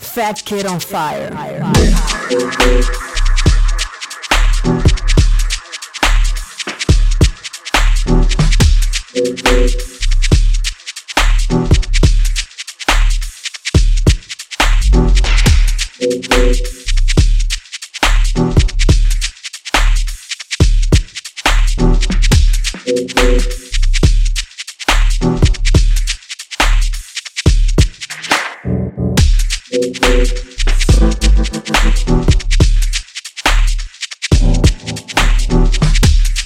Fat Kid on Fire. fire, fire, fire.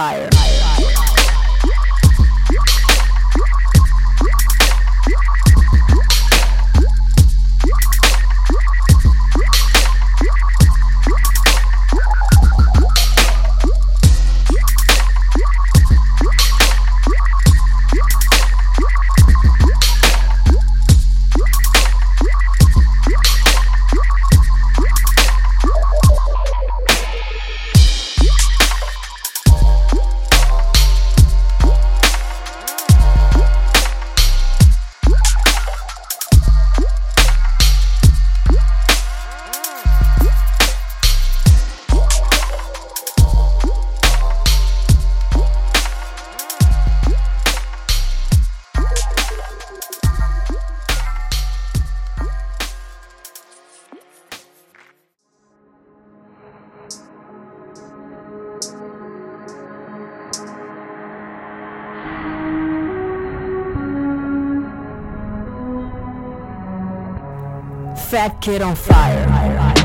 fire. fat kid on fire.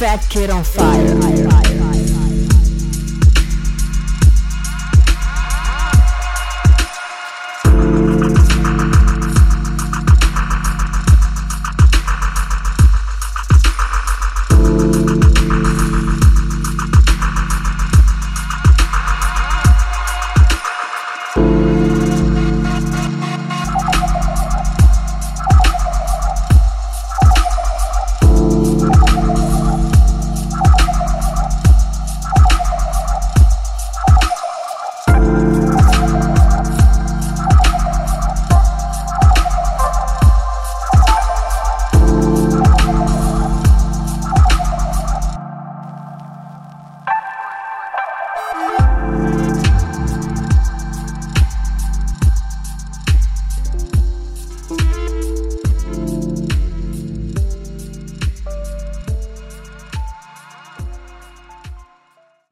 fat kid on fire. fire, fire.